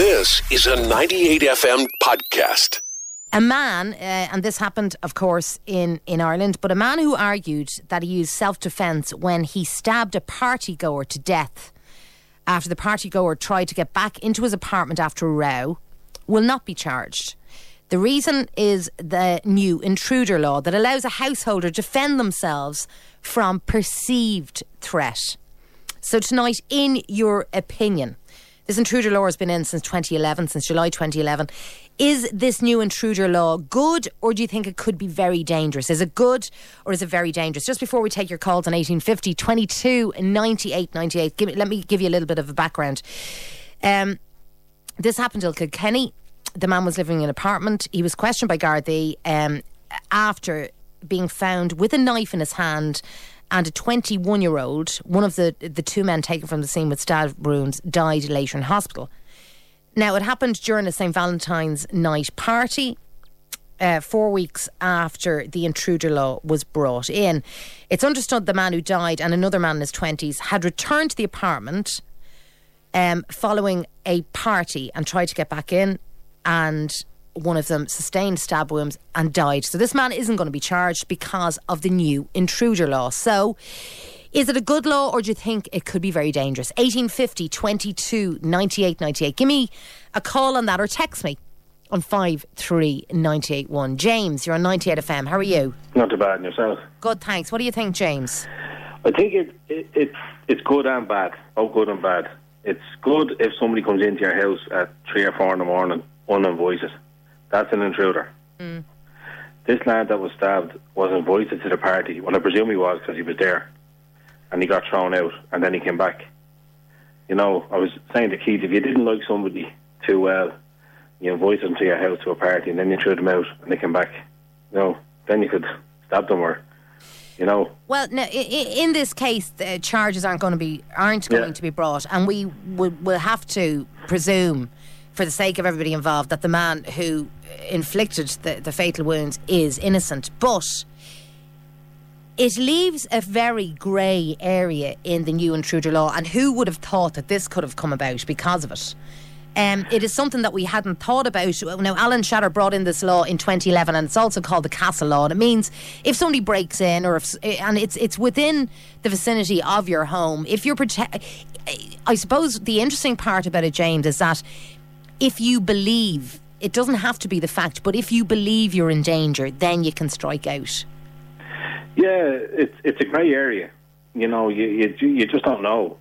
This is a 98 FM podcast. A man, uh, and this happened, of course, in, in Ireland, but a man who argued that he used self defence when he stabbed a party goer to death after the party goer tried to get back into his apartment after a row will not be charged. The reason is the new intruder law that allows a householder to defend themselves from perceived threat. So, tonight, in your opinion, this intruder law has been in since 2011, since July 2011. Is this new intruder law good or do you think it could be very dangerous? Is it good or is it very dangerous? Just before we take your calls on 1850 22 98 98, give let me give you a little bit of a background. Um, this happened in Kilkenny. The man was living in an apartment. He was questioned by Gardaí um, after being found with a knife in his hand and a 21 year old, one of the, the two men taken from the scene with stab wounds, died later in hospital. Now, it happened during a St. Valentine's night party. Uh, four weeks after the intruder law was brought in. It's understood the man who died and another man in his 20s had returned to the apartment um, following a party and tried to get back in, and one of them sustained stab wounds and died. So this man isn't going to be charged because of the new intruder law. So is it a good law or do you think it could be very dangerous? 1850 22 98 98. Give me a call on that or text me on 53981. James, you're on 98 FM. How are you? Not too bad in yourself. Good, thanks. What do you think, James? I think it, it, it it's good and bad. Oh, good and bad. It's good if somebody comes into your house at three or four in the morning uninvited. That's an intruder. Mm. This lad that was stabbed was invited to the party. Well, I presume he was because he was there, and he got thrown out, and then he came back. You know, I was saying to Keith, if you didn't like somebody too well, you invited them to your house to a party, and then you threw them out, and they came back. You know, then you could stab them or you know. Well, no, in this case, the charges aren't going to be aren't going Yeah. to be brought, and we will will have to presume, for the sake of everybody involved, that the man who inflicted the, the fatal wounds is innocent. But it leaves a very grey area in the new intruder law, and who would have thought that this could have come about because of it? Um, it is something that we hadn't thought about. Now, Alan Shatter brought in this law in 2011, and it's also called the Castle Law. And it means if somebody breaks in, or if and it's it's within the vicinity of your home, if you're protect. I suppose the interesting part about it, James, is that if you believe it doesn't have to be the fact, but if you believe you're in danger, then you can strike out. Yeah, it's it's a grey area. You know, you, you you just don't know.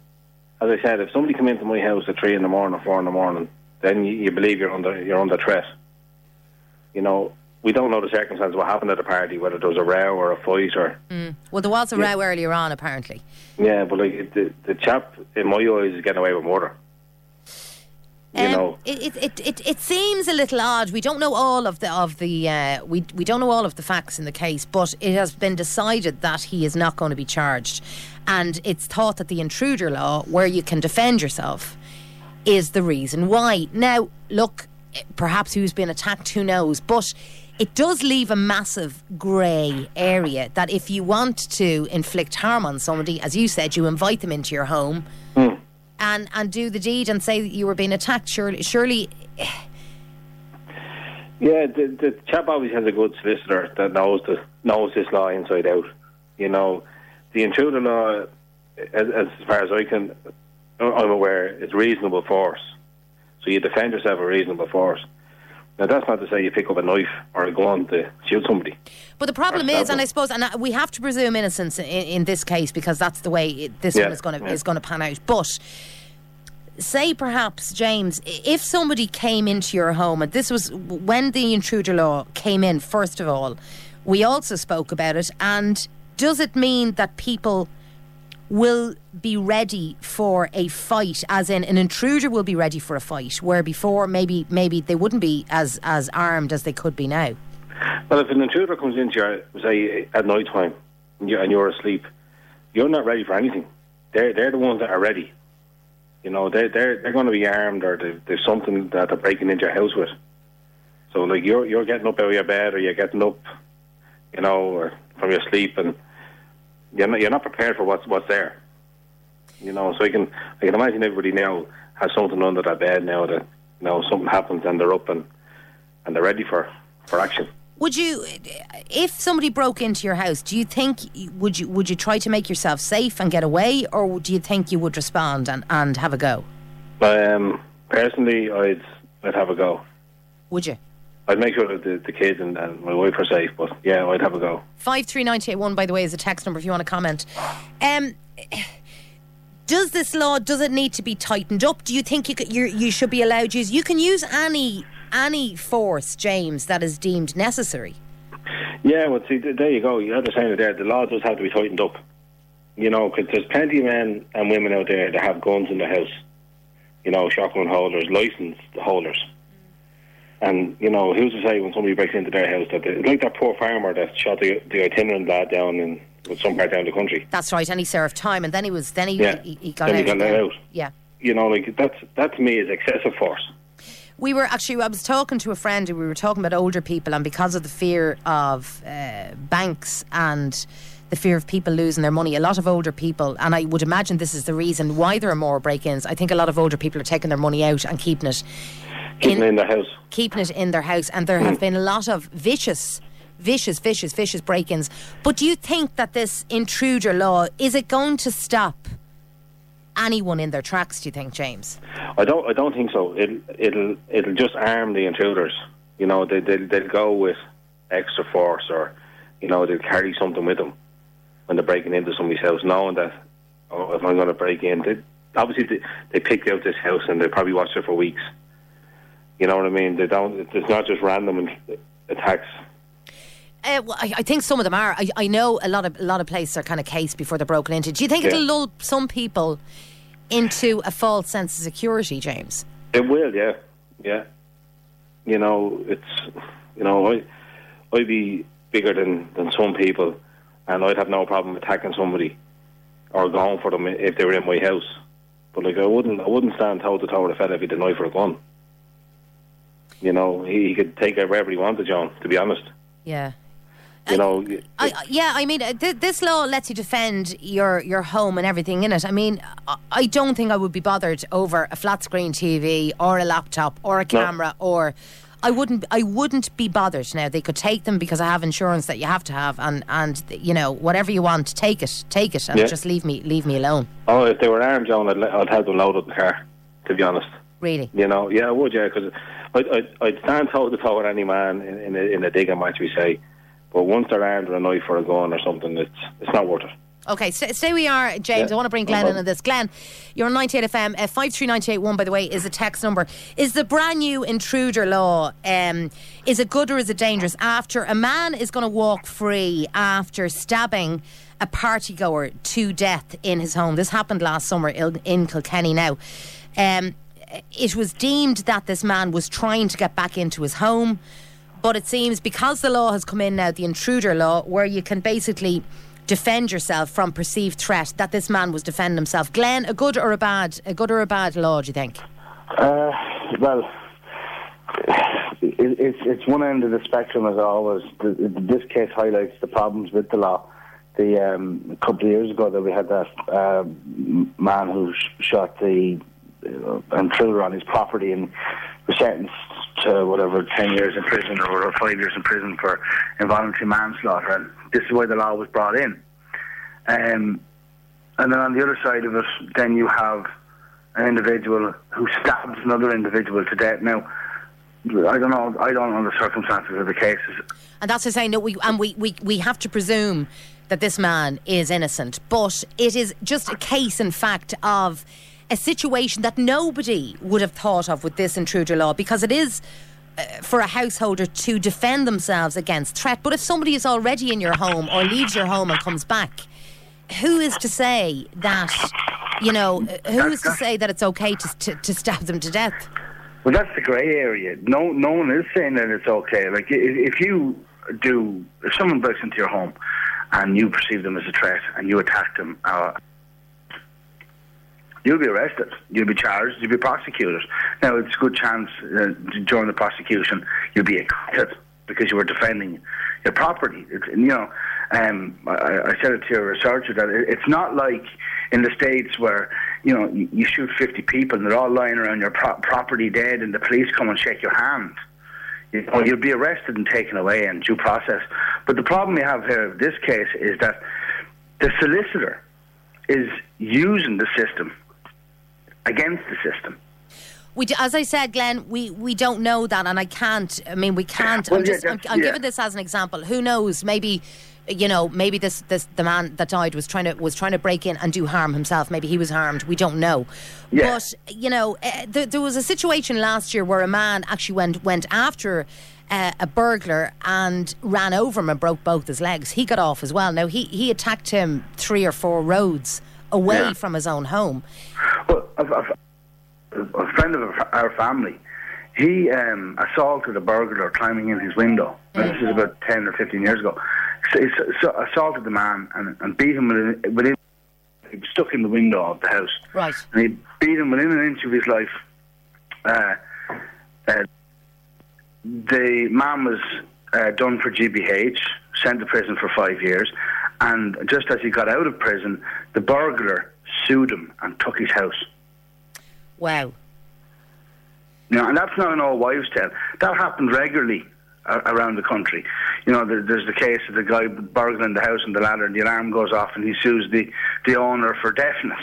As I said, if somebody come into my house at three in the morning or four in the morning, then you, you believe you're under you're under threat. You know, we don't know the circumstances what happened at the party, whether there was a row or a fight or mm. Well, there was a row earlier on, apparently. yeah. But like the the chap in my eyes is getting away with murder. You Um, know, it, it, it, it, seems a little odd. We don't know all of the of the uh, we we don't know all of the facts in the case, but it has been decided that he is not going to be charged, and it's thought that the intruder law, where you can defend yourself, is the reason why. Now, look, perhaps who's been attacked, who knows, but. It does leave a massive grey area that if you want to inflict harm on somebody, as you said, you invite them into your home, and and do the deed and say that you were being attacked. Surely, surely, Yeah, the, the chap always has a good solicitor that knows the knows this law inside out. You know, the intruder law, as, as far as I can, I'm aware, is reasonable force. So you defend yourself with reasonable force. Now that's not to say you pick up a knife or a gun to shoot somebody. but the problem is, and I suppose, and we have to presume innocence in, in this case because that's the way it, this Yeah, one is going to yeah. is going to pan out. But say perhaps James, if somebody came into your home, and this was when the intruder law came in. First of all, we also spoke about it, and does it mean that people will be ready for a fight as in an intruder will be ready for a fight where before maybe maybe they wouldn't be as as armed as they could be now Well, if an intruder comes into your say at night time and you're, and you're asleep, you're not ready for anything. They're they're the ones that are ready. You know, they're they're they're going to be armed or there- there's something that they're breaking into your house with. So like you're you're getting up out of your bed or you're getting up, you know, from your sleep and you're not you're not prepared for what's what's there. You know, so I can I can imagine everybody now has something under their bed now that you know something happens and they're up and and they're ready for for action. Would you, if somebody broke into your house, do you think would you would you try to make yourself safe and get away, or do you think you would respond and, and have a go? Um, personally, I'd I'd have a go. Would you? I'd make sure that the, the kids and, and my wife are safe, but yeah, I'd have a go. Five three nine eight one, by the way, is a text number if you want to comment. Um, does this law does it need to be tightened up? Do you think you could, you you should be allowed to use? You can use any any force, James, that is deemed necessary. Yeah, well, see, there you go. You have to say it there. The law does have to be tightened up. You know, because there's plenty of men and women out there that have guns in their house. You know, shotgun holders, licensed holders. And, you know, who's to say when somebody breaks into their house that they, like that poor farmer that shot the, the itinerant lad down in some part down the country. That's right, and he served time, and then he was then he Yeah. he, he got Then out. he got let out. Yeah. You know, like that's that to me is excessive force. We were actually, I was talking to a friend, and we were talking about older people, and because of the fear of uh, banks and the fear of people losing their money, a lot of older people, and I would imagine this is the reason why there are more break ins. I think a lot of older people are taking their money out and keeping it Keeping in, the house. keeping it in their house, and there have mm. been a lot of vicious, vicious, vicious, vicious break-ins. But do you think that this intruder law is it going to stop anyone in their tracks? Do you think, James? I don't. I don't think so. It'll. It'll. It'll just arm the intruders. You know, they, they'll. They'll go with extra force, or you know, they'll carry something with them when they're breaking into somebody's house, knowing that oh, if I'm going to break in, they, obviously they, they picked out this house and they probably watched it for weeks. You know what I mean? They don't. It's not just random attacks. Uh, well, I, I think some of them are. I, I know a lot of a lot of places are kind of cased before they're broken into. Do you think it'll lull some people into a false sense of security, James? It will, yeah, yeah. You know, it's you know, I I'd be bigger than than some people, and I'd have no problem attacking somebody or going for them if they were in my house. But like, I wouldn't, I wouldn't stand toe to toe with a fella if he had a knife or a gun. You know, he, he could take it wherever he wanted, John. To be honest, Yeah. you know, I, I- yeah, I mean, uh, th- this law lets you defend your, your home and everything in it. I mean, I, I don't think I would be bothered over a flat screen TV or a laptop or a No. camera or. I wouldn't. I wouldn't be bothered. Now they could take them because I have insurance that you have to have, and and you know whatever you want, take it, take it, and Yeah. just leave me leave me alone. oh, if they were armed, John, I'd, I'd have them loaded up the car. To be honest. Really, You know, yeah, I would, yeah, because I'd, I'd, I'd stand toe to toe with any man in, in, a, in a digging match, we say. But once they're armed with a knife or a gun or something, it's it's not worth it. Okay, stay, stay we are, James. Yeah, I want to bring no Glenn in problem. on this. Glenn, you're on 98 FM. Uh, 53981, by the way, is a text number. Is the brand new intruder law, um, is it good or is it dangerous? After a man is going to walk free after stabbing a party goer to death in his home. This happened last summer in, in Kilkenny now. Um, it was deemed that this man was trying to get back into his home. But it seems because the law has come in now, the intruder law, where you can basically defend yourself from perceived threat, that this man was defending himself. Glenn, a good or a bad, a good or a bad law? Do you think? Uh, well, it, it's it's one end of the spectrum as always. The, this case highlights the problems with the law. The um, a couple of years ago that we had that uh, man who sh- shot the uh, intruder on his property and was sentenced to whatever ten years in prison or, or five years in prison for involuntary manslaughter. And this is why the law was brought in. Um, and then on the other side of it, then you have an individual who stabs another individual to death. Now, I don't know. I don't know the circumstances of the cases. And that's to say, no, we and we, we, we have to presume that this man is innocent. But it is just a case, in fact, of a situation that nobody would have thought of with this intruder law because it is uh, for a householder to defend themselves against threat. But if somebody is already in your home or leaves your home and comes back, who is to say that, you know, uh, who is to say that it's okay to, to, to stab them to death? Well, that's the grey area. No, no one is saying that it's okay. Like if you do, if someone breaks into your home and you perceive them as a threat and you attack them, uh, you'll be arrested. You'll be charged. You'll be prosecuted. Now, it's a good chance uh, during the prosecution you'll be acquitted because you were defending your property. It's, you know, um, I, I said it to your researcher that it, it's not like in the states where you know, you, you shoot 50 people and they're all lying around your pro- property dead and the police come and shake your hand. You know, you'll be arrested and taken away in due process. But the problem we have here in this case is that the solicitor is using the system against the system. We, do, as I said, Glenn, we, we don't know that, and I can't. I mean, we can't. Well, I'm yeah, just. I'm, I'm yeah. giving this as an example. Who knows? Maybe, you know, maybe this, this the man that died was trying to was trying to break in and do harm himself. Maybe he was harmed. We don't know. Yeah. But you know, uh, there, there was a situation last year where a man actually went went after. Uh, a burglar and ran over him and broke both his legs. He got off as well. Now he, he attacked him three or four roads away Yeah. from his own home. Well, a, a, a friend of our family, he um, assaulted a burglar climbing in his window. Now, This is about 10 or 15 years ago. So he so assaulted the man and, and beat him within, within, he was stuck in the window of the house. Right. And he beat him within an inch of his life. Uh, uh, the man was uh, done for GBH, sent to prison for five years, and just as he got out of prison, the burglar sued him and took his house. Wow. You know, and that's not an old wives' tale. That happened regularly a- around the country. You know, there, there's the case of the guy burgling the house and the ladder, and the alarm goes off, and he sues the, the owner for deafness.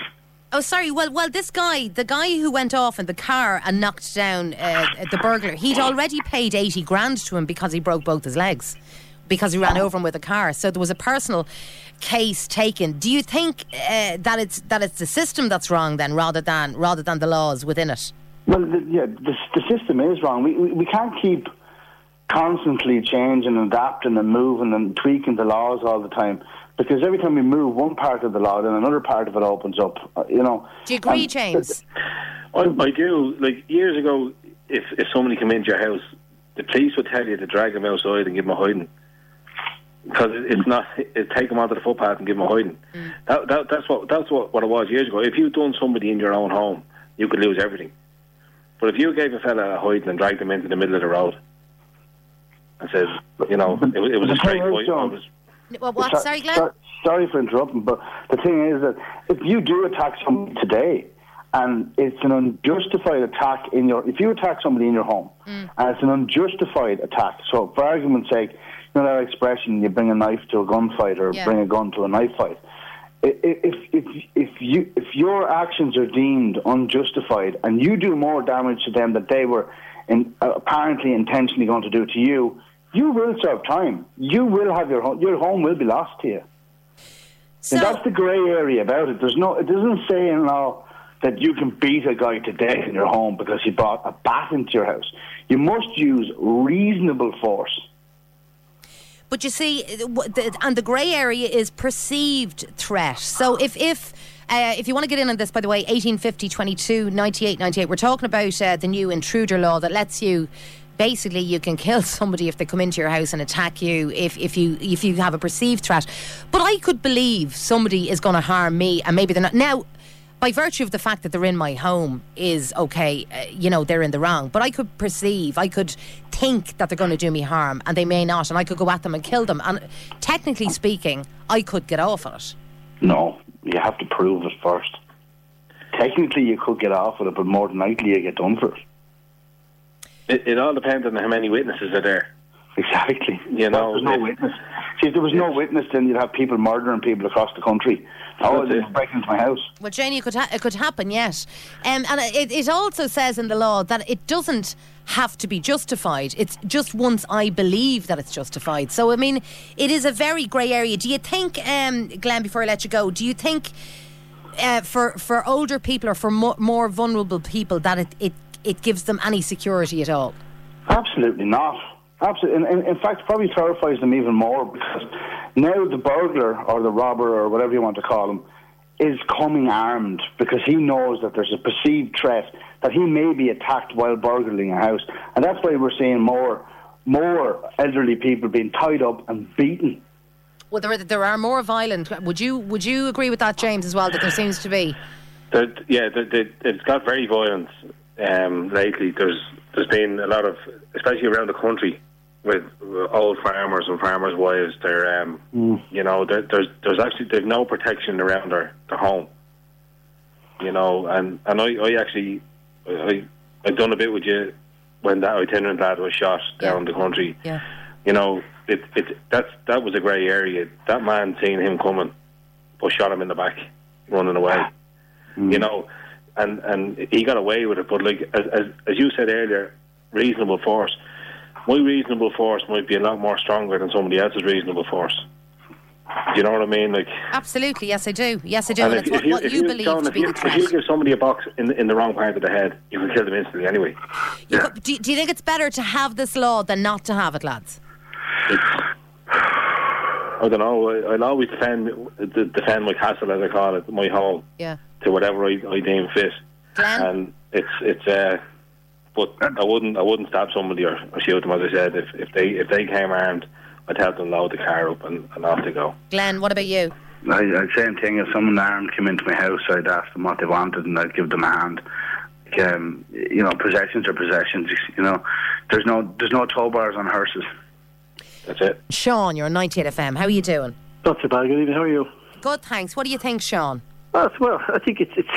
Oh, sorry. Well, well, this guy, the guy who went off in the car and knocked down uh, the burglar, he'd already paid eighty grand to him because he broke both his legs, because he ran over him with a car. So there was a personal case taken. Do you think uh, that it's that it's the system that's wrong then, rather than rather than the laws within it? Well, the, yeah, the, the system is wrong. We, we we can't keep constantly changing and adapting and moving and tweaking the laws all the time because every time we move one part of the law, then another part of it opens up. uh, You know. Do you agree, And- James? I, I do. Like years ago, if if somebody came into your house, the police would tell you to drag them outside and give them a hiding. Because it's not, it, take them onto the footpath and give them a hiding. Mm. That, that, that's what that's what, what it was years ago. If you'd done somebody in your own home, you could lose everything. But if you gave a fella a hiding and dragged him into the middle of the road, and said, you know, it, was- it was a The straight thing is, fight. Was- Well, what? Sorry, Glenn. so- sorry for interrupting, but the thing is that if you do attack somebody today, and it's an unjustified attack in your, if you attack somebody in your home, mm. and it's an unjustified attack, so for argument's sake, you know that expression, you bring a knife to a gunfight or Yeah. bring a gun to a knife fight. If, if, if, you, if your actions are deemed unjustified and you do more damage to them that they were in, apparently intentionally going to do to you, you will serve time. You will have your home, your home will be lost to you. So, and that's the grey area about it. There's no, it doesn't say in law oh, that you can beat a guy to death in your home because he brought a bat into your house. You must use reasonable force. But you see, uh, and the grey area is perceived threat. So if if uh, if you want to get in on this, by the way, 1850, 22, 98, 98, we're talking about uh, the new intruder law that lets you. Basically, you can kill somebody if they come into your house and attack you if, if you if you have a perceived threat. But I could believe somebody is going to harm me, and maybe they're not. Now, by virtue of the fact that they're in my home is okay, uh, you know, they're in the wrong. But I could perceive, I could think that they're going to do me harm, and they may not, and I could go at them and kill them. And technically speaking, I could get off on it. No, you have to prove it first. Technically, you could get off with it, but more than likely, you get done for it. it, it all depends on how many witnesses are there. Exactly. You know, there's no if- witness. See, if there was no witness, then you'd have people murdering people across the country. Oh, That's they it. were breaking into my house. Well, Janie, it could ha- it could happen, yes. Um, and it, it also says in the law that it doesn't have to be justified. It's just once I believe that it's justified. So, I mean, it is a very grey area. Do you think, um, Glenn, before I let you go, do you think uh, for for older people or for mo- more vulnerable people that it, it it gives them any security at all? Absolutely not. Absolutely. In, in, in fact, probably terrifies them even more because now the burglar or the robber or whatever you want to call him is coming armed because he knows that there's a perceived threat that he may be attacked while burgling a house, and that's why we're seeing more more elderly people being tied up and beaten. Well, there are, there are more violent. Would you would you agree with that, James, as well? That there seems to be. There, yeah, there, there, it's got very violent um, lately. There's there's been a lot of, especially around the country, with old farmers and farmers' wives. They're, um, mm. you know, there, there's there's actually there's no protection around their, their home. you know, and and I, I actually I I've done a bit with you when that itinerant lad was shot down the country. Yeah. You know, it it that's that was a grey area. That man seen him coming, but shot him in the back, running away. Ah. You mm. know, and and he got away with it. But like as as, as you said earlier, reasonable force. My reasonable force might be a lot more stronger than somebody else's reasonable force. Do you know what I mean? Like, Absolutely, yes, I do. Yes, I do. And, it's what, what if you, believe John, to if be you, the if you give somebody a box in the, in the wrong part of the head, you can kill them instantly anyway. You co- do, do you think it's better to have this law than not to have it, lads? It's, I don't know. I, I'll always defend de- defend my castle, as I call it, my home, Yeah. to whatever I, I deem fit. Glenn? And it's it's. Uh, but I wouldn't I wouldn't stab somebody or, or shoot them. As I said, if if they if they came armed, I'd help them load the car up and, and off they go. Glenn, what about you? I, I same thing. If someone armed came into my house, I'd ask them what they wanted, and I'd give them a hand. Like, um, you know, possessions are possessions. You know, there's no there's no tow bars on hearses. That's it. Sean, you're on 98 FM. How are you doing? Not too bad. Good evening. How are you? Good, thanks. What do you think, Sean? Uh, well, I think it's it's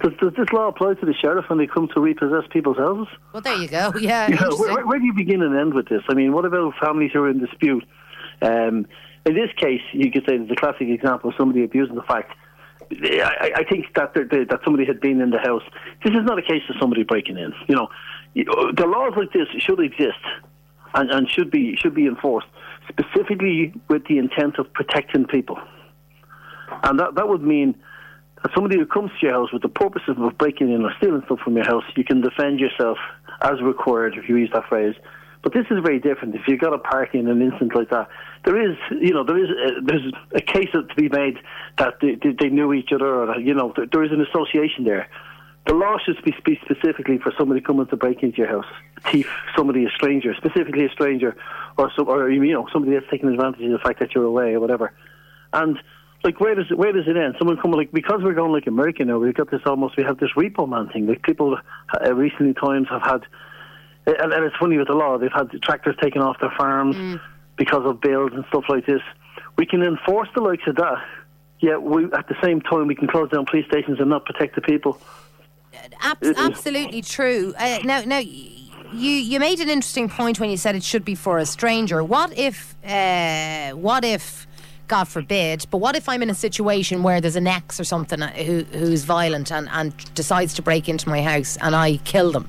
does, does this law apply to the sheriff when they come to repossess people's houses? Well, there you go. Yeah, You know, interesting. where, where do you begin and end with this? I mean, what about families who are in dispute? Um, in this case, you could say there's a classic example of somebody abusing the fact. I, I think that there- there- that somebody had been in the house. This is not a case of somebody breaking in. You know, the laws like this should exist and, and should be should be enforced specifically with the intent of protecting people. And that, that would mean that somebody who comes to your house with the purpose of breaking in or stealing stuff from your house, you can defend yourself as required, if you use that phrase. But this is very different. If you've got a party in an instance like that, there is, you know, there is a, there's a case to be made that they, they, knew each other, or you know, there is an association there. The law should be be specifically for somebody coming to break into your house, a thief, somebody a stranger, specifically a stranger, or some, or you know, somebody that's taking advantage of the fact that you're away or whatever. And like, where does it, where does it end? Someone coming like because we're going like America now. We've got this almost. We have this repo man thing. Like people, uh, recently times have had, and, and it's funny with the law. They've had tractors taken off their farms because of bills and stuff like this. We can enforce the likes of that. Yet we, at the same time, we can close down police stations and not protect the people. Abs- absolutely true. Uh, now, now, you you made an interesting point when you said it should be for a stranger. What if, uh, what if, God forbid, but what if I'm in a situation where there's an ex or something uh, who who's violent and, and decides to break into my house and I kill them?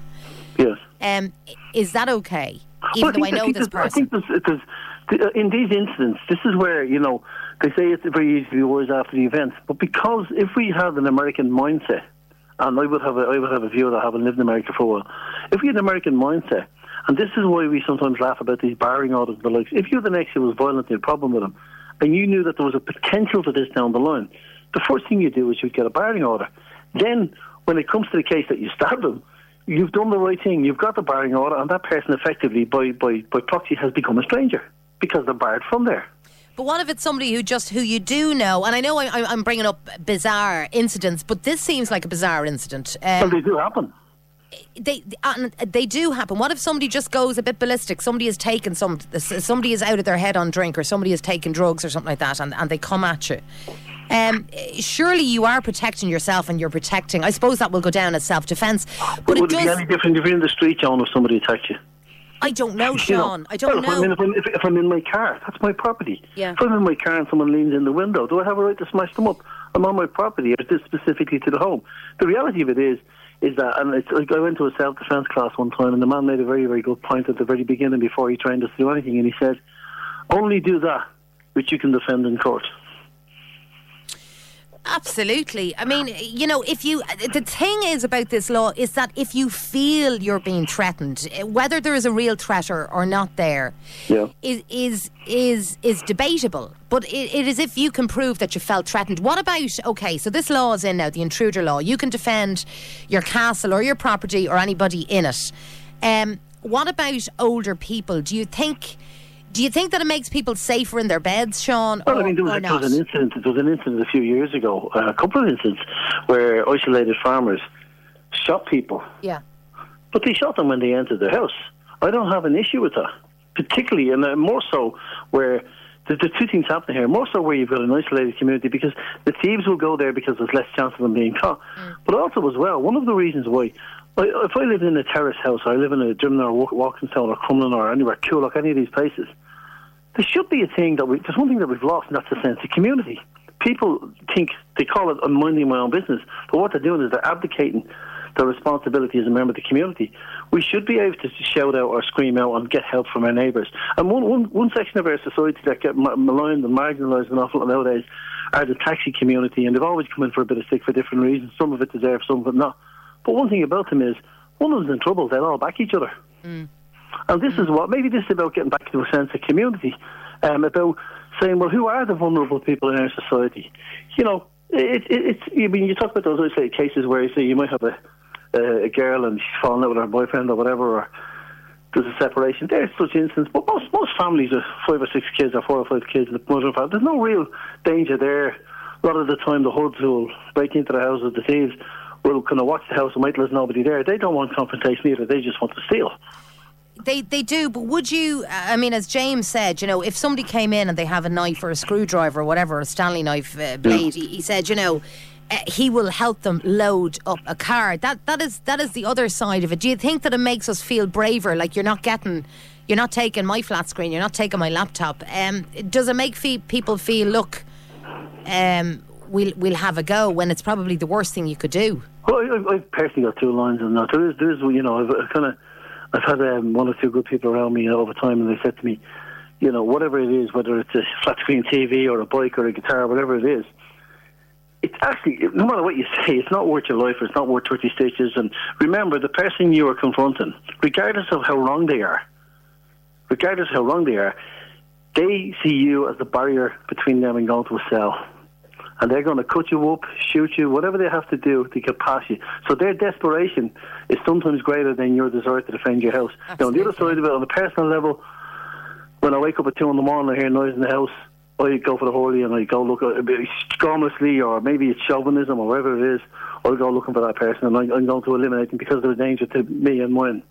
Yes. Um, is that okay? Even though I know this there's- I think person. there's, there's, in these incidents, this is where, you know, they say it's very easy to be wise after the event. But because if we have an American mindset, and I would have a, I would have a view that having lived in America for a while, if we had an American mindset, and this is why we sometimes laugh about these barring orders and the likes, if you an ex who was violent and had a problem with them, and you knew that there was a potential for this down the line, the first thing you do is you get a barring order. Then, when it comes to the case that you stabbed them, you've done the right thing. You've got the barring order, and that person effectively, by, by, by proxy, has become a stranger because they're barred from there. But what if it's somebody who just who you do know? And I know I, I'm- I'm bringing up bizarre incidents, but this seems like a bizarre incident. Well, Um, they do happen. they and they do happen. What if somebody just goes a bit ballistic? Somebody has taken some, somebody is out of their head on drink, or somebody has taken drugs or something like that, and, and they come at you. Um, surely you are protecting yourself, and you're protecting. I suppose that will go down as self defence, but it Would it be any different if you're in the street, John, if somebody attacked you? I don't know, You know, Sean. I don't well, If I'm, in, know. if, I'm, if, I'm in my car, that's my property. Yeah. If I'm in my car and someone leans in the window, do I have a right to smash them up? I'm on my property. Or is this specifically to the home? The reality of it is, is that, and it's like I went to a self-defense class one time, and the man made a very, very good point at the very beginning before he trained us to do anything, and he said, "Only do that which you can defend in court." Absolutely. I mean, you know, if you the thing is about this law is that if you feel you're being threatened, whether there is a real threat or, or not there, Yeah. is is is is debatable. But it, it is if you can prove that you felt threatened. What about okay? So this law is in now, the intruder law. You can defend your castle or your property or anybody in it. Um, what about older people? Do you think? Do you think that it makes people safer in their beds, Sean? Well, or, I mean, there was, or there was an incident. There was an incident a few years ago, uh, a couple of incidents where isolated farmers shot people, yeah. but they shot them when they entered their house. I don't have an issue with that, particularly, and uh, more so where there's, there's two things happening here. More so where you've got an isolated community because the thieves will go there because there's less chance of them being caught. Mm. But also as well, one of the reasons why if I live in a terrace house, or I live in a Drimnagh or Walkinstown or Crumlin or anywhere, Coolock, any of these places, there should be a thing that we, there's one thing that we've lost, and that's the sense of community. People think they call it I'm minding my own business, but what they're doing is they're abdicating their responsibility as a member of the community. We should be able to shout out or scream out and get help from our neighbours. And one, one, one section of our society that get maligned and marginalised an awful lot nowadays are the taxi community, and they've always come in for a bit of stick for different reasons. Some of it deserved, some of it not. But one thing about them is, one of them's in trouble, they'll all back each other. Mm. And this mm. is what, maybe this is about getting back to a sense of community, um, about saying, well, who are the vulnerable people in our society? You know, it, it, it's, I mean, you talk about those isolated cases where you say you might have a, a, a girl and she's fallen out with her boyfriend or whatever, or there's a separation. There's such instance, but most most families of five or six kids or four or five kids, the mother father, there's no real danger there. A lot of the time, the hoods will break into the houses, of the thieves will kind of watch the house and wait till there's nobody there. They don't want confrontation either. They just want to steal. They they do, but would you? I mean, as James said, you know, if somebody came in and they have a knife or a screwdriver or whatever, a Stanley knife uh, blade, he, he said, you know, uh, he will help them load up a car. That that is that is the other side of it. Do you think that it makes us feel braver? Like you're not getting, you're not taking my flat screen, you're not taking my laptop. Um, does it make fe- people feel, look, um, we'll we'll have a go when it's probably the worst thing you could do? Well, I, I've personally got two lines on that. There is, there is, you know, I've, I've kind of, I've had um, one or two good people around me over time, and they said to me, you know, whatever it is, whether it's a flat screen TV or a bike or a guitar, whatever it is, it's actually no matter what you say, it's not worth your life. It's not worth twenty stitches. And remember, the person you are confronting, regardless of how wrong they are, regardless of how wrong they are, they see you as the barrier between them and going to a cell and they're going to cut you up, shoot you, whatever they have to do to get past you. So their desperation is sometimes greater than your desire to defend your house. Now, on the other side of it, on a personal level, when I wake up at two in the morning, I hear noise in the house. I go for the holy and I go look at scornlessly, or maybe it's chauvinism or whatever it is. I go looking for that person and I'm going to eliminate them because there's danger to me and mine.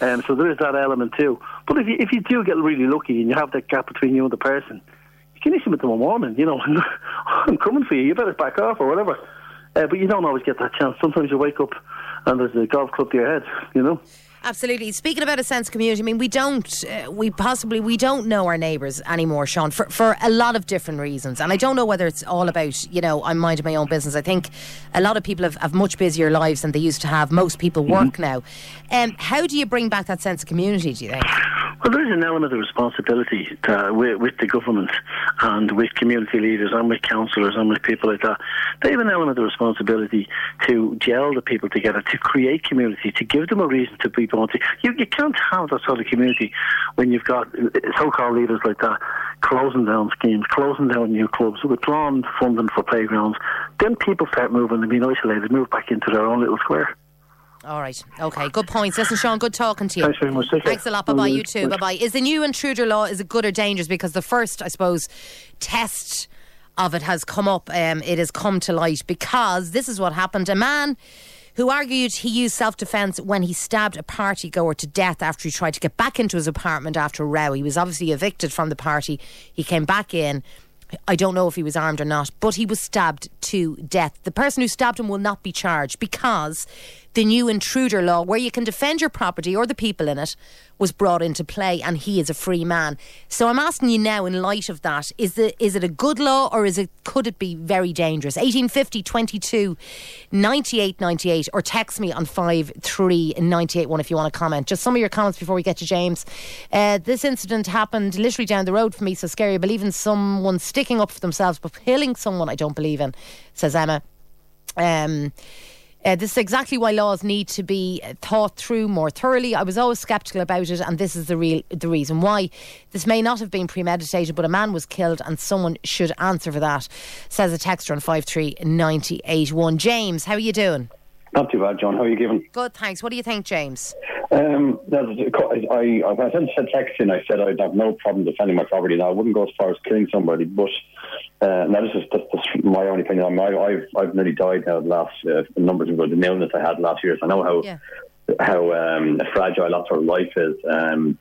Um, so there is that element too. But if you if you do get really lucky and you have that gap between you and the person, you can issue it tomorrow morning. You know, I'm coming for you. You better back off or whatever. Uh, but you don't always get that chance. Sometimes you wake up and there's a golf club to your head. You know. Absolutely. Speaking about a sense of community, I mean, we don't, uh, we possibly, we don't know our neighbours anymore, Sean, for, for a lot of different reasons. And I don't know whether it's all about, you know, I'm minding my own business. I think a lot of people have, have much busier lives than they used to have. Most people work mm-hmm. now. Um, how do you bring back that sense of community, do you think? Well, there is an element of responsibility to, with, with, the government and with community leaders and with councillors and with people like that. They have an element of responsibility to gel the people together, to create community, to give them a reason to be You, you can't have that sort of community when you've got so-called leaders like that closing down schemes, closing down new clubs, withdrawing funding for playgrounds. Then people start moving and being isolated, move back into their own little square. All right. Okay. Good points. Listen, Sean. Good talking to you. Thanks very much. Thanks a lot. Bye bye. You too. Bye bye. Is the new intruder law is it good or dangerous? Because the first, I suppose, test of it has come up. Um, it has come to light because this is what happened. A man who argued he used self defence when he stabbed a party goer to death after he tried to get back into his apartment after a row. He was obviously evicted from the party. He came back in. I don't know if he was armed or not, but he was stabbed to death. The person who stabbed him will not be charged because the new intruder law, where you can defend your property or the people in it, was brought into play, and he is a free man. So I'm asking you now, in light of that, is it is it a good law or is it could it be very dangerous? 1850 22 98 98 or text me on 53981 if you want to comment. Just some of your comments before we get to James. Uh, this incident happened literally down the road for me, so scary. I believe in someone sticking up for themselves, but killing someone I don't believe in, says Emma. Um, uh, this is exactly why laws need to be thought through more thoroughly. I was always sceptical about it, and this is the real the reason why. This may not have been premeditated, but a man was killed, and someone should answer for that. Says a texter on five three ninety eight one. James, how are you doing? Not too bad, John. How are you giving? Good, thanks. What do you think, James? Um, I, I, I sent a text in. I said I'd have no problem defending my property. Now I wouldn't go as far as killing somebody, but uh, now this is just, just my own opinion. I have I've nearly died now the last uh, number of the illness I had last year. So I know how yeah. how um, fragile that sort of life is. Um,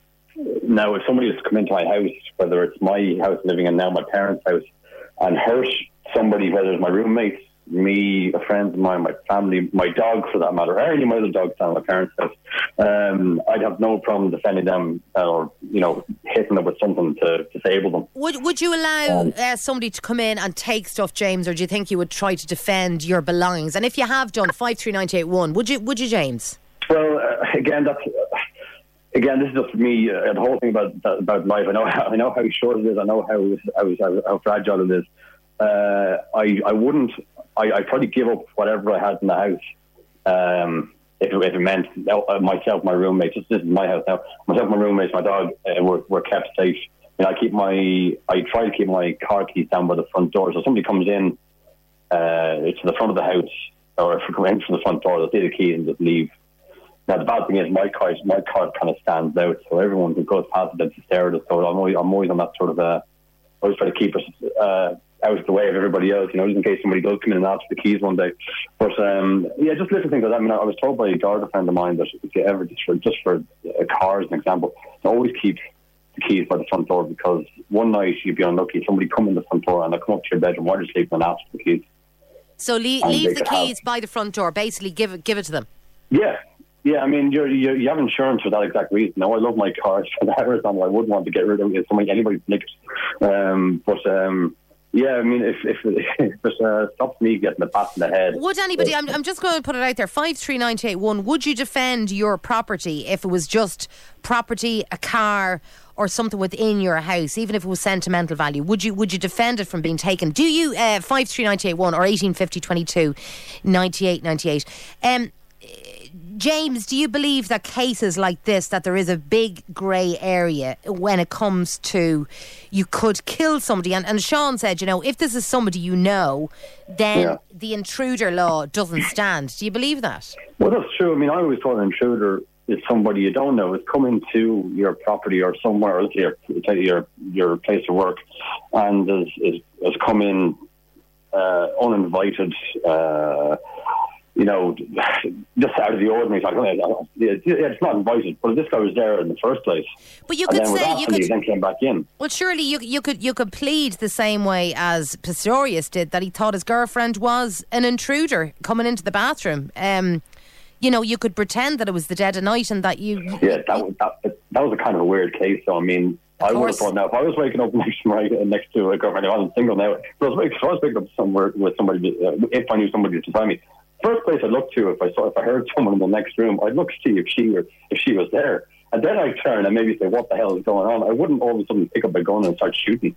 now, if somebody was to come into my house, whether it's my house living in now, my parents' house, and hurt somebody, whether it's my roommates, me, a friend of mine, my family, my dog for that matter, or any of my other dogs down at my parents' house, um, I'd have no problem defending them or, you know, hitting them with something to disable them. Would Would you allow Um, uh, somebody to come in and take stuff, James, or do you think you would try to defend your belongings? And if you have done five three nine eight one, would you Would you, James? Well, uh, again, that's again. This is just me. Uh, the whole thing about about life. I know. How, I know how short it is. I know how how, how, how fragile it is. Uh, I I wouldn't. I I probably give up whatever I had in the house. Um, if it, if it meant uh, myself, my roommates. This, this is my house now. Myself, my roommates, my dog. Uh, were were kept safe. And I keep my. I try to keep my car keys down by the front door. So somebody comes in uh, to the front of the house, or if we come in from the front door, they'll see the keys and just leave. Now the bad thing is my car, my car kind of stands out, so everyone who goes past it to stare at us. So I'm always, I'm always on that sort of. Uh, I always try to keep us uh, out of the way of everybody else, you know, just in case somebody does come in and ask for the keys one day. But um, yeah, just little things like that. I mean, I was told by a guard friend of mine that if you ever just for just for a car as an example, always keep the keys by the front door because one night you'd be unlucky, somebody come in the front door and they come up to your bedroom while you're sleeping and ask for the keys. So leave, leave the could have- keys by the front door. Basically, give it give it to them. Yeah. Yeah, I mean, you're, you're, you have insurance for that exact reason. Now, I love my cars for that reason. I wouldn't want to get rid of it. Somebody, anybody nick it. Um, but, um, yeah, I mean, if, if, if it uh, stops me getting a pat in the head. Would anybody? I'm, I'm just going to put it out there. Five three nine eight one. Would you defend your property if it was just property, a car, or something within your house, even if it was sentimental value? Would you Would you defend it from being taken? Do you? Uh, Five three nine eight one or eighteen fifty twenty two, ninety eight ninety eight. Um, James, do you believe that cases like this, that there is a big grey area when it comes to you could kill somebody? And, and Sean said, you know, if this is somebody you know, then Yeah. the intruder law doesn't stand. Do you believe that? Well, that's true. I mean, I always thought an intruder is somebody you don't know is coming to your property or somewhere else, your your your place of work, and has is, has come in uh, uninvited. Uh, you know, just out of the ordinary. It's like, yeah, it's not invited, but this guy was there in the first place, But you could then say you could. then came back in. Well, surely you you could you could plead the same way as Pistorius did that he thought his girlfriend was an intruder coming into the bathroom. Um, you know, you could pretend that it was the dead of night and that you. Yeah, that was that, that was a kind of a weird case. So I mean, I would have thought now if I was waking up next to my next to a girlfriend, I wasn't single now. If I was, waking- if I was waking up somewhere with somebody, uh, if I knew somebody was beside me, first place I'd look to if I saw if I heard someone in the next room, I'd look to see if she were if she was there, and then I'd turn and maybe say, "What the hell is going on?" I wouldn't all of a sudden pick up a gun and start shooting.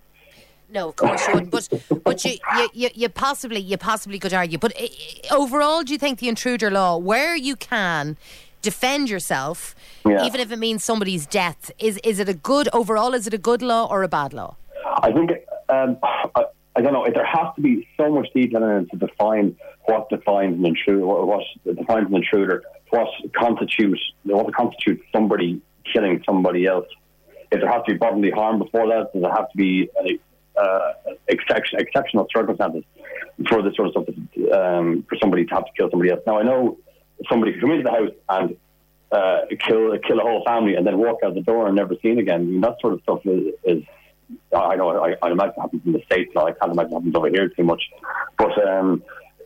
No, of course you wouldn't. But but you, you, you, you possibly you possibly could argue. But uh, overall, do you think the intruder law, where you can defend yourself, Yeah. even if it means somebody's death, is is it a good overall? Is it a good law or a bad law? I think um, I, I don't know. There has to be so much detail in it to define what defines an intruder, what, what defines an intruder, what constitutes what constitutes somebody killing somebody else. If there has to be bodily harm before that, does there have to be uh, exception, exceptional circumstances for this sort of stuff um, for somebody to have to kill somebody else? Now I know somebody could come into the house and uh, kill kill a whole family and then walk out the door and never seen again. I mean, that sort of stuff is, is I know I, I imagine it happens in the states. Now. I can't imagine it happens over here too much, but um,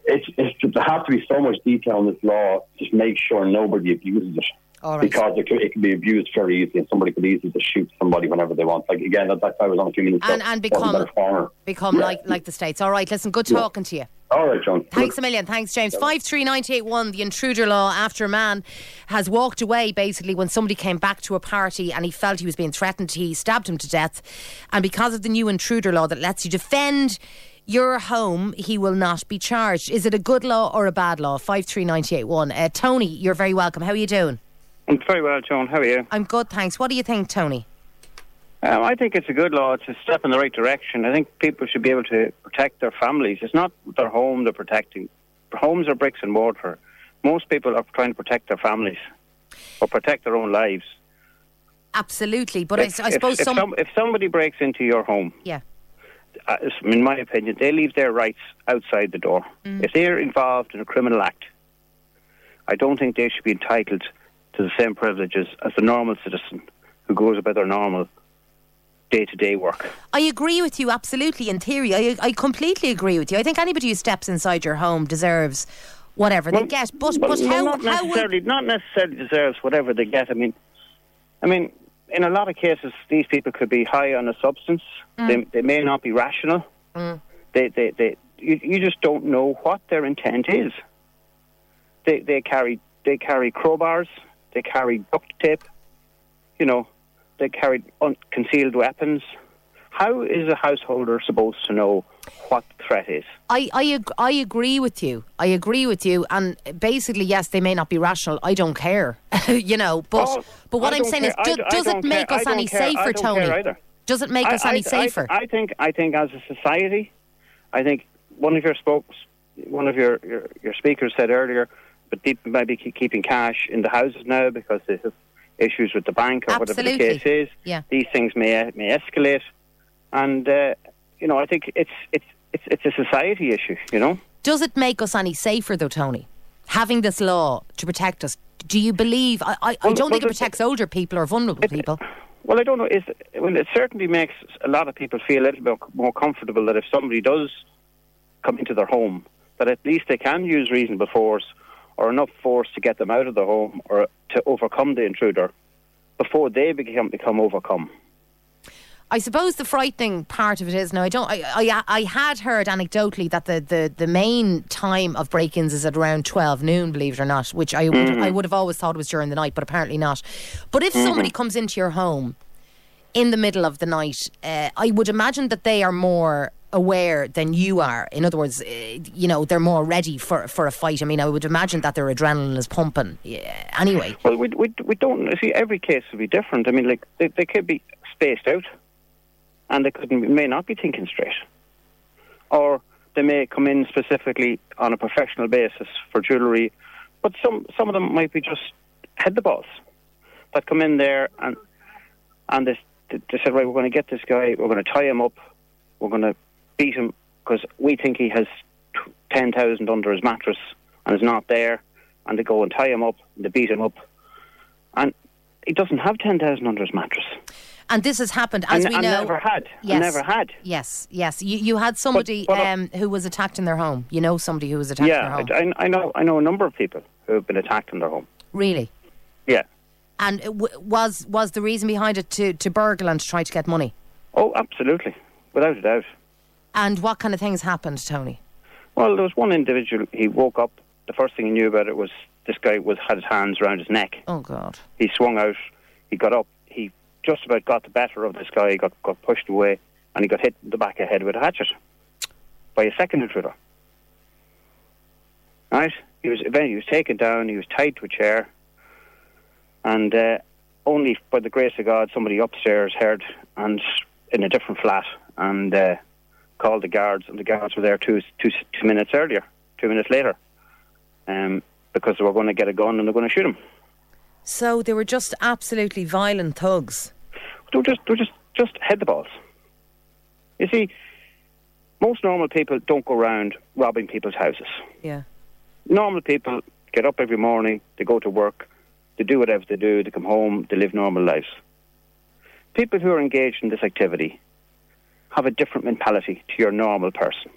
it's, it's there has to be so much detail in this law. Just make sure nobody abuses it. All right. Because it can, it can be abused very easily, and somebody could easily just shoot somebody whenever they want. Like again, that, that's why I was on a few minutes And ago. and I was a become become Yeah. like like the states. All right, listen, good talking to you. All right, John. Thanks a million. Thanks, James. Five three ninety eight one. The intruder law. After a man has walked away, basically when somebody came back to a party and he felt he was being threatened, he stabbed him to death. And because of the new intruder law that lets you defend your home, he will not be charged. Is it a good law or a bad law? Five three ninety eight one. Uh, Tony, you're very welcome. How are you doing? I'm very well, Joan. How are you? I'm good, thanks. What do you think, Tony? Um, I think it's a good law. It's a step in the right direction. I think people should be able to protect their families. It's not their home they're protecting. Homes are bricks and mortar. Most people are trying to protect their families or protect their own lives. Absolutely, but if, I, I suppose if, some. some, if somebody breaks into your home, yeah. Uh, in my opinion, they leave their rights outside the door. Mm. If they're involved in a criminal act, I don't think they should be entitled to the same privileges as the normal citizen who goes about their normal day to day work. I agree with you absolutely in theory. I, I completely agree with you. I think anybody who steps inside your home deserves whatever they get. But, Well, but how, not how will necessarily, not necessarily deserves whatever they get. I mean, I mean, in a lot of cases, these people could be high on a substance. Mm. They, they may not be rational. They, they, they, you, you just don't know what their intent is. They, they carry, they carry crowbars. They carry duct tape. You know, they carry un- concealed weapons. How is a householder supposed to know what the threat is? I, I, ag- I agree with you. I agree with you. And basically, yes, they may not be rational. I don't care, you know. But Oh, but what I I'm saying care. is, do, I d- I does it make care. us any care. Safer, Tony? Does it make us any safer? I, I think I think as a society, I think one of your spokes, one of your, your, your speakers said earlier, but people maybe keep keeping cash in the houses now because they have issues with the bank or whatever the Absolutely. case is. Yeah. These things may may escalate, and uh, you know I think it's it's it's it's a society issue. You know. Does it make us any safer, though, Tony? Having this law to protect us, do you believe? I, I, I don't think it well, protects older people or vulnerable people. Well, I don't know. Is well, it certainly makes a lot of people feel a little bit more comfortable that if somebody does come into their home, that at least they can use reasonable force or enough force to get them out of the home or to overcome the intruder before they become become overcome. I suppose the frightening part of it is now. I don't. I, I, I had heard anecdotally that the, the, the main time of break-ins is at around twelve noon. Believe it or not, which I would I would have always thought was during the night, but apparently not. But if somebody comes into your home in the middle of the night, uh, I would imagine that they are more aware than you are. In other words, uh, you know, they're more ready for for a fight. I mean, I would imagine that their adrenaline is pumping. Yeah, anyway, Well, we, we, we don't see every case will be different. I mean, like they, they could be spaced out, and they could may not be thinking straight, or they may come in specifically on a professional basis for jewellery, but some some of them might be just head the balls that come in there and and they, they said, right, we're going to get this guy, we're going to tie him up, we're going to beat him because we think he has ten thousand under his mattress and is not there, and they go and tie him up, and they beat him up, and he doesn't have ten thousand under his mattress. And this has happened as we know. never had. Yes. And never had. Yes, yes. You you had somebody but, uh, um, who was attacked in their home. You know somebody who was attacked in Yeah, their home. I, I know. I know a number of people who have been attacked in their home. really. Yeah. And w- was was the reason behind it to, to burgle and to try to get money? Oh, absolutely, without a doubt. And what kind of things happened, Tony? Well, there was one individual. He woke up. The first thing he knew about it was this guy was had his hands around his neck. Oh God! He swung out. He got up. Just about got the better of this guy. He got got pushed away, and he got hit in the back of the head with a hatchet by a second intruder. Right? He was he was taken down. He was tied to a chair, and uh, only by the grace of God, somebody upstairs heard and in a different flat and uh, called the guards, and the guards were there two, two, two minutes earlier, two minutes later, um, because they were going to get a gun and they're going to shoot him. So they were just absolutely violent thugs. Were just, were just, just head the balls. You see, most normal people don't go around robbing people's houses. Yeah. Normal people get up every morning, they go to work, they do whatever they do, they come home, they live normal lives. People who are engaged in this activity have a different mentality to your normal person.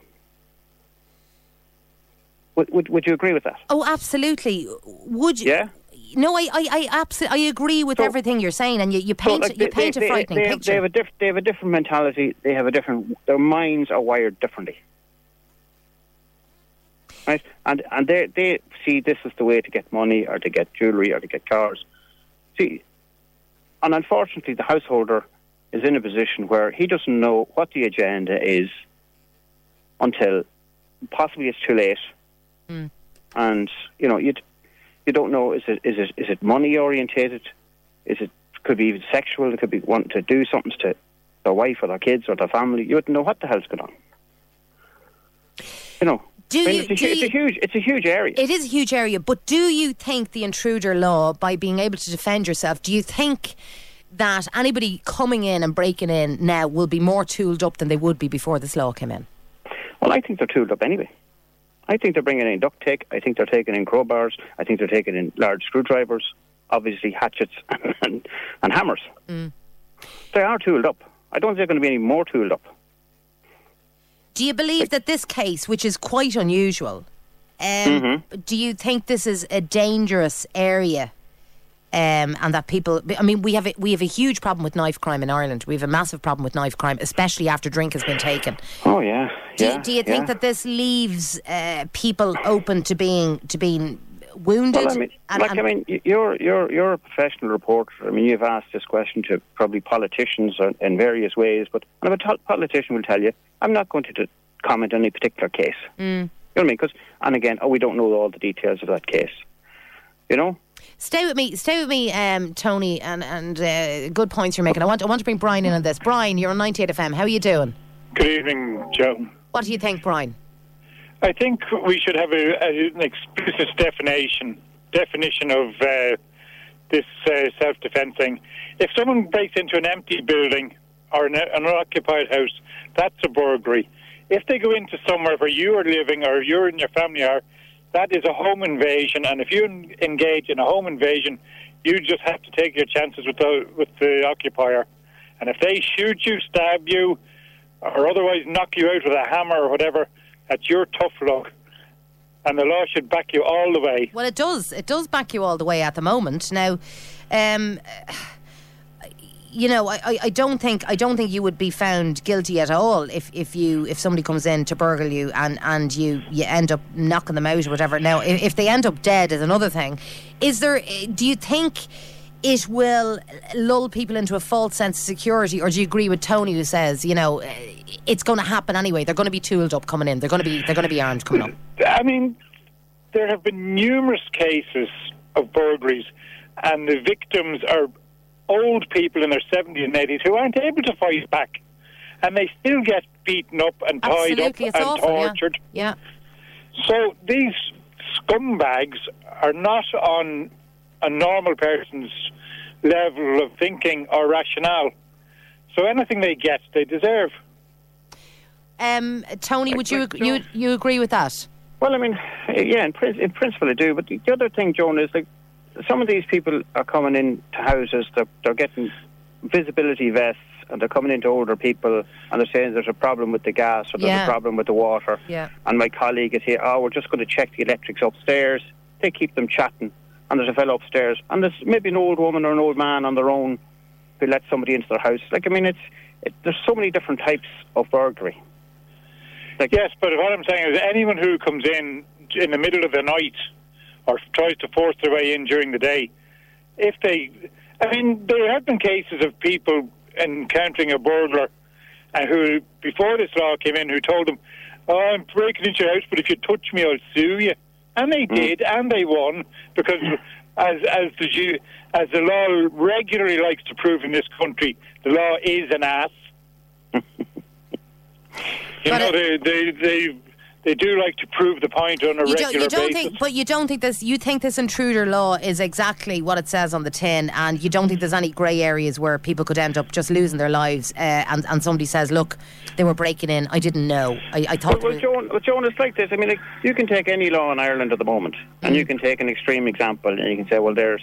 Would, would, would you agree with that? Oh, absolutely. Would you? Yeah? No, I, I, I absolutely, I agree with So- everything you're saying, and you, you paint, like, you paint a frightening they, have, picture. they have a diff, they have a different mentality. They have a different. Their minds are wired differently, right? And and they they see this as the way to get money, or to get jewelry, or to get cars. See, and unfortunately, the householder is in a position where he doesn't know what the agenda is until possibly it's too late, mm. and you know you you don't know is it is it is it money orientated? Is it could be even sexual? It could be wanting to do something to their wife or their kids or their family. You wouldn't know what the hell's going on. You know, Do I mean, you- it's, a, do it's you- a huge it's a huge area. It is a huge area, but do you think the intruder law, by being able to defend yourself, do you think that anybody coming in and breaking in now will be more tooled up than they would be before this law came in? Well, I think they're tooled up anyway. I think they're bringing in duct tape. I think they're taking in crowbars. I think they're taking in large screwdrivers. obviously hatchets and, and hammers. Mm. They are tooled up. I don't think they're going to be any more tooled up. Do you believe that this case, which is quite unusual, um, Mm-hmm. do you think this is a dangerous area? Um, and that people, I mean, we have a, we have a huge problem with knife crime in Ireland. We have a massive problem with knife crime, especially after drink has been taken. Oh yeah, Do, yeah. you, do you think yeah. that this leaves uh, people open to being to being wounded? Well, I mean, And- like and- I mean, you're you're you're a professional reporter. I mean, you've asked this question to probably politicians in various ways, but and a politician will tell you, I'm not going to comment on any particular case. Mm. You know what I mean? Because and again, oh, we don't know all the details of that case. You know, Stay with me, stay with me, um, Tony, and and uh, good points you're making. I want I want to bring Brian in on this. Brian, you're on 98 FM. How are you doing? Good evening, Joe. What do you think, Brian? I think we should have a, a, an explicit definition definition of uh, this uh, self-defense thing. If someone breaks into an empty building or an, an unoccupied house, that's a burglary. If they go into somewhere where you are living or you and your family are, that is a home invasion. And if you engage in a home invasion, you just have to take your chances with the with the occupier. And if they shoot you, stab you, or otherwise knock you out with a hammer or whatever, that's your tough luck. And the law should back you all the way. Well, it does. It does back you all the way at the moment. Now, um, you know, I, I- don't think I don't think you would be found guilty at all if, if you if somebody comes in to burgle you and, and you you end up knocking them out or whatever. Now, if, if they end up dead is another thing. Is there? Eh, do you think? It will lull people into a false sense of security, or do you agree with Tony who says, you know, eh, it's going to happen anyway? They're going to be tooled up coming in. They're going to be they're going to be armed coming up. I mean, there have been numerous cases of burglaries, and the victims are old people in their 70s and 80s who aren't able to fight back. And they still get beaten up and tied Absolutely, up it's and awful. tortured. yeah. So these scumbags are not on a normal person's level of thinking or rationale. So anything they get, they deserve. Um, Tony, would you you you agree with that? Well, I mean, yeah, in, in principle I do. But the other thing, Joan, is like some of these people are coming into houses. They're, they're getting visibility vests, and they're coming into older people, and they're saying there's a problem with the gas or there's Yeah. a problem with the water. Yeah. And my colleague is here. Oh, we're just going to check the electrics upstairs. They keep them chatting, and there's a fellow upstairs, and there's maybe an old woman or an old man on their own who let somebody into their house. Like, I mean, it's it, there's so many different types of burglary. Like, Yes, but what I'm saying is anyone who comes in in the middle of the night or tries to force their way in during the day, if they, I mean, there have been cases of people encountering a burglar and who, before this law came in, who told them, "Oh, I'm breaking into your house, but if you touch me, I'll sue you." And they hmm. did, and they won because, as as the as the law regularly likes to prove in this country, the law is an ass. You But know, it- they, they, they, they do like to prove the point on a You regular don't, you don't basis. think, but you don't think this. You think this intruder law is exactly what it says on the tin, and you don't think there's any grey areas where people could end up just losing their lives, uh, and and somebody says, "Look, they were breaking in. I didn't know. I, I thought." Well, well, Joan, well, Joan, it's like this. I mean, like, you can take any law in Ireland at the moment, and you can take an extreme example, and you can say, well, there's,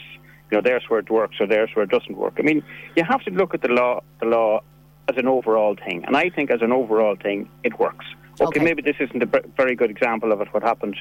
you know, there's where it works, or there's where it doesn't work. I mean, you have to look at the law, the law, as an overall thing, and I think as an overall thing, it works. Okay, Okay. maybe this isn't a b- very good example of it. What happened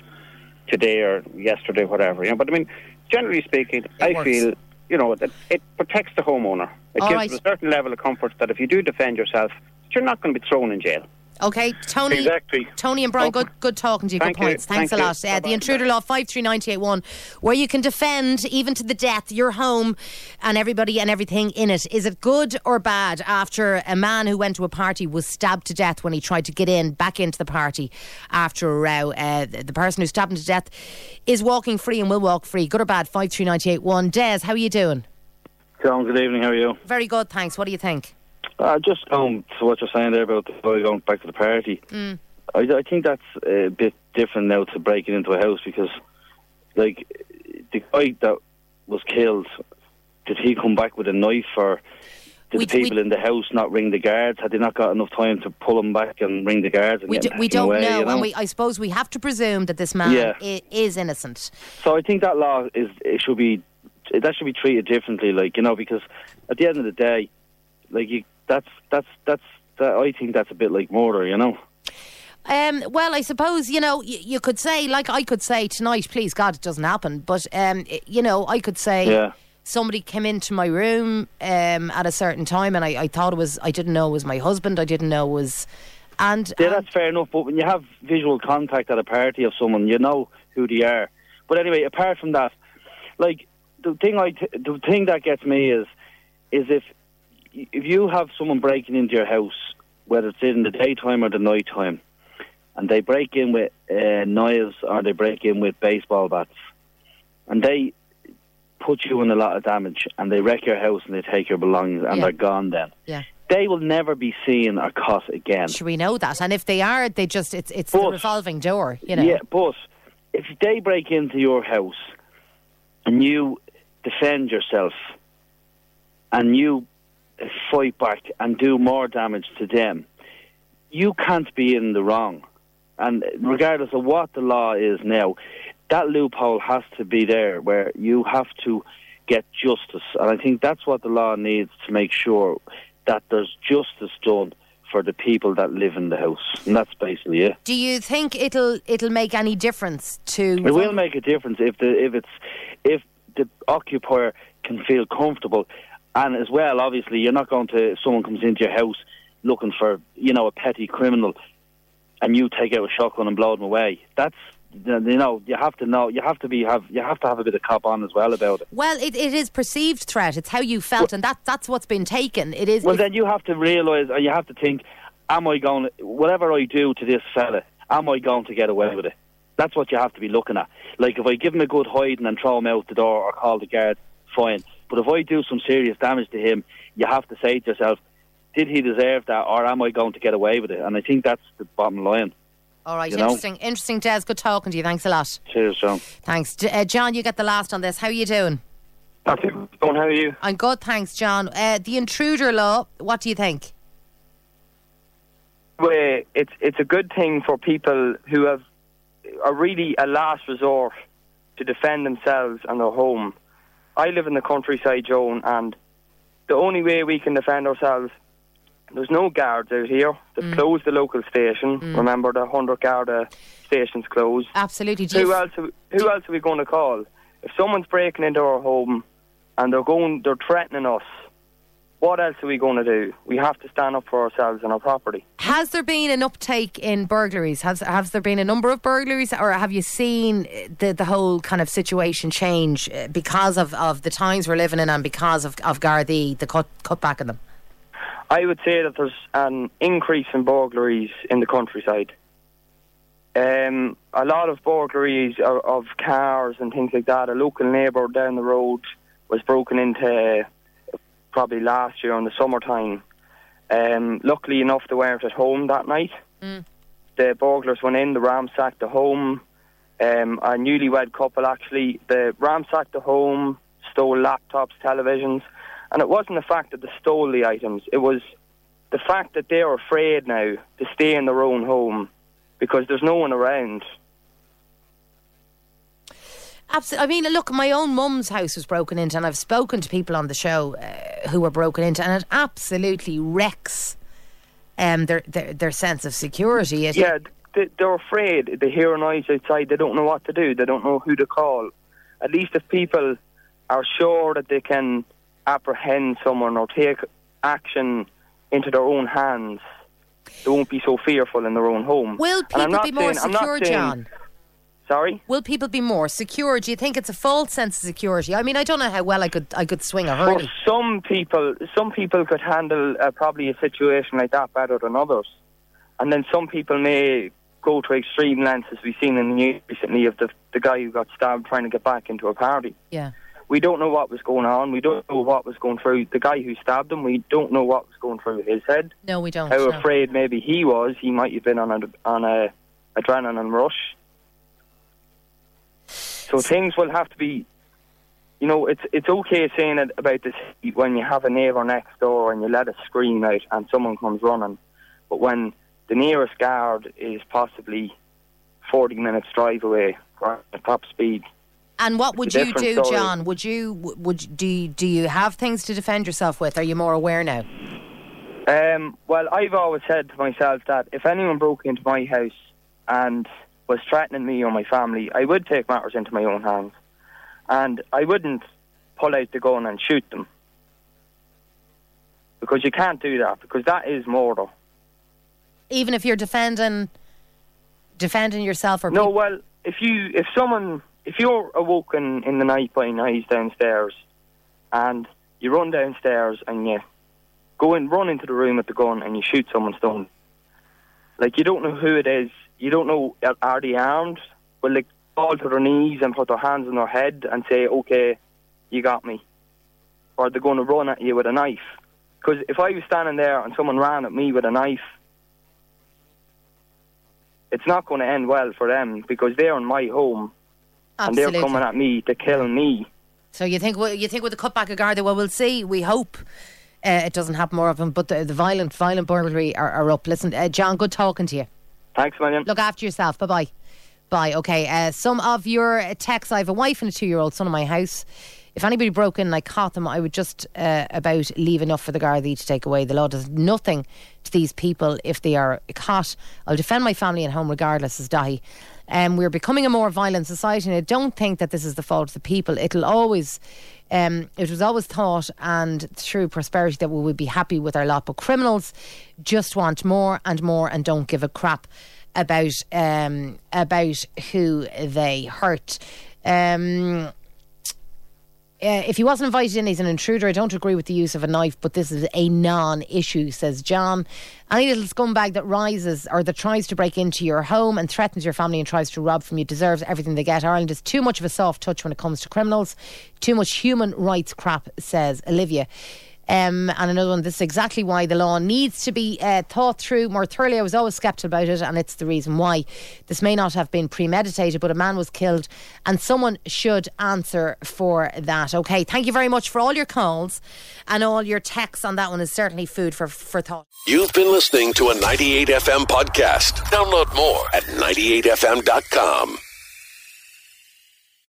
today or yesterday, whatever. You know, but I mean, generally speaking, I works. feel. You know that it protects the homeowner. It All gives right. them a certain level of comfort that if you do defend yourself, you're not going to be thrown in jail. Okay, Tony. Exactly. Tony and Brian, good good talking to you. Thank good you. points. Thanks Thank a lot. Uh, the intruder law five three ninety eight one, where you can defend even to the death your home and everybody and everything in it. Is it good or bad? After a man who went to a party was stabbed to death when he tried to get in back into the party after a row. Uh, the, the person who stabbed him to death is walking free and will walk free. Good or bad? Five three ninety eight one. Des, how are you doing? John, good evening. How are you? Very good, thanks. What do you think? Uh, just going to what you're saying there about the boy going back to the party. Mm. I, I think that's a bit different now to breaking into a house because, like, the guy that was killed, did he come back with a knife or did We- the people we- in the house not ring the guards? Had they not got enough time to pull him back and ring the guards? And We, do, we don't away, know, you know? and we, I suppose we have to presume that this man Yeah. i- is innocent. So I think that law is it should be that should be treated differently. Like you know, because at the end of the day, like you, that's that's that's that, I think that's a bit like murder. You know. Um, well, I suppose you know you, you could say, like I could say tonight, please God, it doesn't happen. But um, you know, I could say Yeah. somebody came into my room um, at a certain time, and I, I thought it was, I didn't know it was my husband. I didn't know it was, and Yeah, that's fair enough. But when you have visual contact at a party of someone, you know who they are. But anyway, apart from that, like the thing I t- the thing that gets me is is if if you have someone breaking into your house, whether it's in the daytime or the nighttime, and they break in with uh, knives or they break in with baseball bats, and they put you in a lot of damage, and they wreck your house and they take your belongings and Yeah. they're gone. Then yeah. they will never be seen or caught again. Should we know that? And if they are, they just it's it's the revolving door, you know. Yeah, but if they break into your house and you defend yourself and you fight back and do more damage to them, you can't be in the wrong. And regardless of what the law is now, that loophole has to be there where you have to get justice. And I think that's what the law needs to make sure that there's justice done for the people that live in the house. And that's basically it. Do you think it'll it'll make any difference to? It will make a difference if the if it's if the occupier can feel comfortable, and as well, obviously, you're not going to someone comes into your house looking for you know a petty criminal, and you take out a shotgun and blow them away. That's you know you have to know you have to be have you have to have a bit of cop on as well about it. Well, it, it is perceived threat. It's how you felt, and that that's what's been taken. It is. Well, then you have to realise and you have to think: Am I going? Whatever I do to this fella, am I going to get away with it? That's what you have to be looking at. Like if I give him a good hiding and throw him out the door or call the guard, fine. But if I do some serious damage to him, you have to say to yourself, did he deserve that, or am I going to get away with it? And I think that's the bottom line. All right, you know. interesting, interesting, Des. Good talking to you. Thanks a lot. Cheers, John. Thanks, uh, John. You get the last on this. How are you doing? Okay, how are you? I'm good, thanks, John. Uh, the intruder law. What do you think? Where it's it's a good thing for people who have are really a last resort to defend themselves and their home. I live in the countryside, Joan, and the only way we can defend ourselves, there's no guards out here. They've mm. closed the local station. Mm. Remember, the hundred Garda uh, station's closed. Absolutely. Who else? Are, who else are we going to call? If someone's breaking into our home and they're going, they're threatening us. What else are we going to do? We have to stand up for ourselves and our property. Has there been an uptake in burglaries? Has has there been a number of burglaries, or have you seen uh, the the whole kind of situation change uh, because of, of the times we're living in and because of of Gardaí, the cut cutback in them? I would say that there's an increase in burglaries in the countryside. Um, a lot of burglaries of, of cars and things like that. A local neighbour down the road was broken into probably last year in the summertime. Um, luckily enough, they weren't at home that night. The burglars went in, they ransacked the home. Um, a newlywed couple actually, they ransacked the home, stole laptops, televisions, and it wasn't the fact that they stole the items. It was the fact that they're afraid now to stay in their own home because there's no one around. Absolutely. I mean, look, my own mum's house was broken into, and I've spoken to people on the show uh, who were broken into, and it absolutely wrecks um, their, their their sense of security. It, Yeah, they, they're afraid. They hear a noise outside. They don't know what to do. They don't know who to call. At least if people are sure that they can apprehend someone or take action into their own hands, they won't be so fearful in their own home. Will people be more saying- secure, saying- John? Sorry. Will people be more secure? Do you think it's a false sense of security? I mean, I don't know how well I could I could swing a hurley. some people, some people could handle uh, probably a situation like that better than others, and then some people may go to extreme lengths, as we've seen in the news recently of the the guy who got stabbed trying to get back into a party. Yeah. We don't know what was going on. We don't know what was going through the guy who stabbed him. We don't know what was going through his head. No, we don't. How no. afraid maybe he was. He might have been on a on a adrenaline rush. So things will have to be, you know, it's it's okay saying it about this when you have a neighbour next door and you let a scream out and someone comes running, but when the nearest guard is possibly forty minutes drive away at top speed, And what would you do, story. John? Would you would do you, do you have things to defend yourself with? Are you more aware now? Um, well, I've always said to myself that if anyone broke into my house and was threatening me or my family, I would take matters into my own hands. And I wouldn't pull out the gun and shoot them. Because you can't do that, because that is murder. Even if you're defending defending yourself or No, well, if you if someone if you're awoken in the night by noise downstairs, and you run downstairs and you go and run into the room with the gun and you shoot someone stone, like you don't know who it is, you don't know are, are they armed? Will they fall to their knees and put their hands on their head and say, "Okay, you got me," or are they're going to run at you with a knife? Because if I was standing there and someone ran at me with a knife, it's not going to end well for them because they're in my home and they're coming at me to kill me. So you think you think with the cutback of Garda, well, we'll see. We hope uh, it doesn't happen more of them. But the, the violent, violent burglary are, are up. Listen, uh, John, good talking to you. Thanks, man. Look after yourself. Bye bye. Bye. Okay. Uh, some of your texts. I have a wife and a two-year-old son in my house. If anybody broke in and I caught them, I would just uh, about leave enough for the Gardaí to take away. The law does nothing to these people if they are caught. I'll defend my family and home regardless, as Dahi. Um, we're becoming a more violent society, and I don't think that this is the fault of the people. It'll always, um, it was always thought, and through prosperity, that we would be happy with our lot. But criminals just want more and more, and don't give a crap about um, about who they hurt. Um, uh, if he wasn't invited in, he's an intruder. I don't agree with the use of a knife, but this is a non issue, says John. Any little scumbag that rises or that tries to break into your home and threatens your family and tries to rob from you deserves everything they get. Ireland is too much of a soft touch when it comes to criminals. Too much human rights crap, says Olivia. Um, and another one, this is exactly why the law needs to be uh, thought through more thoroughly. I was always sceptical about it, and it's the reason why. This may not have been premeditated, but a man was killed, and someone should answer for that. Okay, thank you very much for all your calls and all your texts on that one is certainly food for, for thought. You've been listening to a 98FM podcast. Download more at 98fm.com.